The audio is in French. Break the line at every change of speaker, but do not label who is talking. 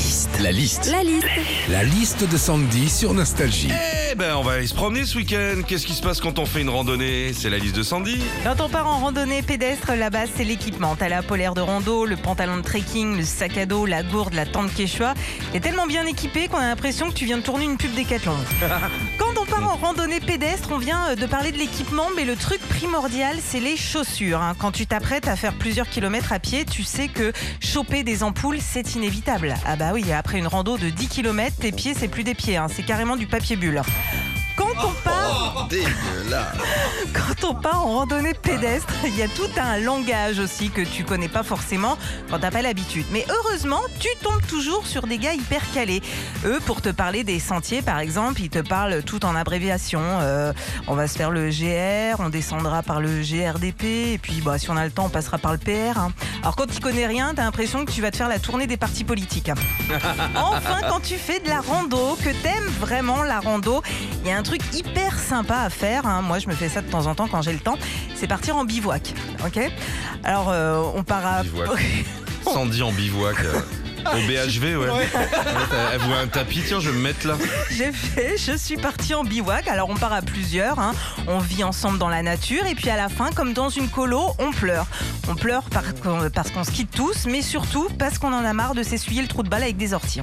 liste. La liste.
La liste.
La liste de Sandy sur Nostalgie.
Eh ben, on va aller se promener ce week-end. Qu'est-ce qui se passe quand on fait une randonnée? C'est la liste de Sandy.
Quand on part en randonnée pédestre, la base c'est l'équipement. T'as la polaire de rando, le pantalon de trekking, le sac à dos, la gourde, la tente Quechua. T'es tellement bien équipé qu'on a l'impression que tu viens de tourner une pub Décathlon. Quand on part en randonnée pédestre, on vient euh, de parler de l'équipement, mais le truc primordial c'est les chaussures. hein. Quand tu t'apprêtes à faire plusieurs kilomètres à pied, tu sais que choper des ampoules c'est inévitable. Ah bah oui, après une rando de 10 km, tes pieds c'est plus des pieds, hein, c'est carrément du papier bulle. Quand on
Dégueulasse.
quand on part en randonnée pédestre, il y a tout un langage aussi que tu connais pas forcément quand t'as pas l'habitude. Mais heureusement, tu tombes toujours sur des gars hyper calés. Eux, pour te parler des sentiers, par exemple, ils te parlent tout en abréviation. Euh, on va se faire le GR, on descendra par le GRDP, et puis bah, si on a le temps, on passera par le PR. hein. Alors quand tu connais rien, t'as l'impression que tu vas te faire la tournée des partis politiques. Enfin, quand tu fais de la rando, que t'aimes vraiment la rando, il y a un truc hyper sympa à faire. hein. Moi, je me fais ça de temps en temps quand j'ai le temps. C'est partir en bivouac. Ok? Alors, euh, on part à.
Bivouac. Sandy en bivouac. euh, Au BHV, ouais. Elle voit un tapis, tiens, je vais me mettre là.
J'ai fait, je suis partie en bivouac. Alors on part à plusieurs, hein. on vit ensemble dans la nature et puis à la fin, comme dans une colo, on pleure. On pleure par- parce qu'on se quitte tous, mais surtout parce qu'on en a marre de s'essuyer le trou de balle avec des orties.